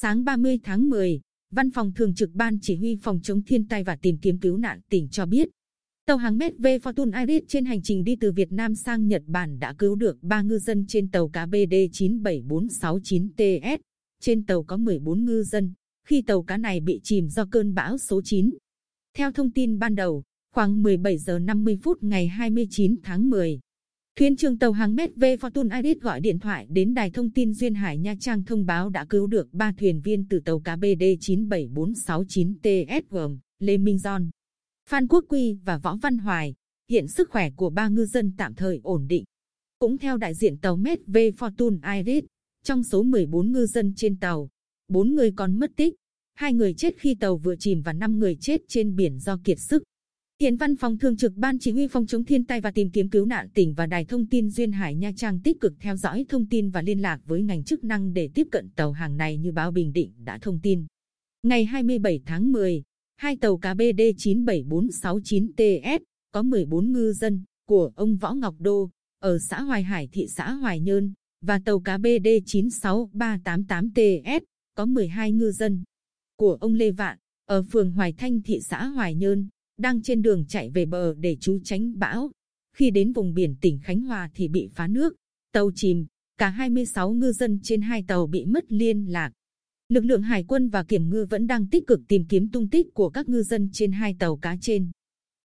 Sáng 30 tháng 10, Văn phòng Thường trực Ban Chỉ huy Phòng chống thiên tai và tìm kiếm cứu nạn tỉnh cho biết, tàu hàng MV Fortune Iris trên hành trình đi từ Việt Nam sang Nhật Bản đã cứu được 3 ngư dân trên tàu cá BD 97469TS. Trên tàu có 14 ngư dân, khi tàu cá này bị chìm do cơn bão số 9. Theo thông tin ban đầu, khoảng 17 giờ 50 phút ngày 29 tháng 10, Thuyền trưởng tàu hàng MV Fortune Iris gọi điện thoại đến đài thông tin duyên hải Nha Trang thông báo đã cứu được 3 thuyền viên từ tàu cá BD 97469TS gồm Lê Minh Giòn, Phan Quốc Quy và Võ Văn Hoài. Hiện sức khỏe của ba ngư dân tạm thời ổn định. Cũng theo đại diện tàu MV Fortune Iris, trong số 14 ngư dân trên tàu, 4 người còn mất tích, hai người chết khi tàu vừa chìm và 5 người chết trên biển do kiệt sức. Hiện Văn phòng Thường trực Ban Chỉ huy Phòng chống thiên tai và tìm kiếm cứu nạn tỉnh và Đài Thông tin Duyên Hải Nha Trang tích cực theo dõi thông tin và liên lạc với ngành chức năng để tiếp cận tàu hàng này như báo Bình Định đã thông tin. Ngày 27 tháng 10, hai tàu cá BD 97469TS có 14 ngư dân của ông Võ Ngọc Đô ở xã Hoài Hải thị xã Hoài Nhơn và tàu cá BD 96388TS có 12 ngư dân của ông Lê Vạn ở phường Hoài Thanh thị xã Hoài Nhơn đang trên đường chạy về bờ để trú tránh bão. Khi đến vùng biển tỉnh Khánh Hòa thì bị phá nước, tàu chìm, cả 26 ngư dân trên hai tàu bị mất liên lạc. Lực lượng hải quân và kiểm ngư vẫn đang tích cực tìm kiếm tung tích của các ngư dân trên hai tàu cá trên.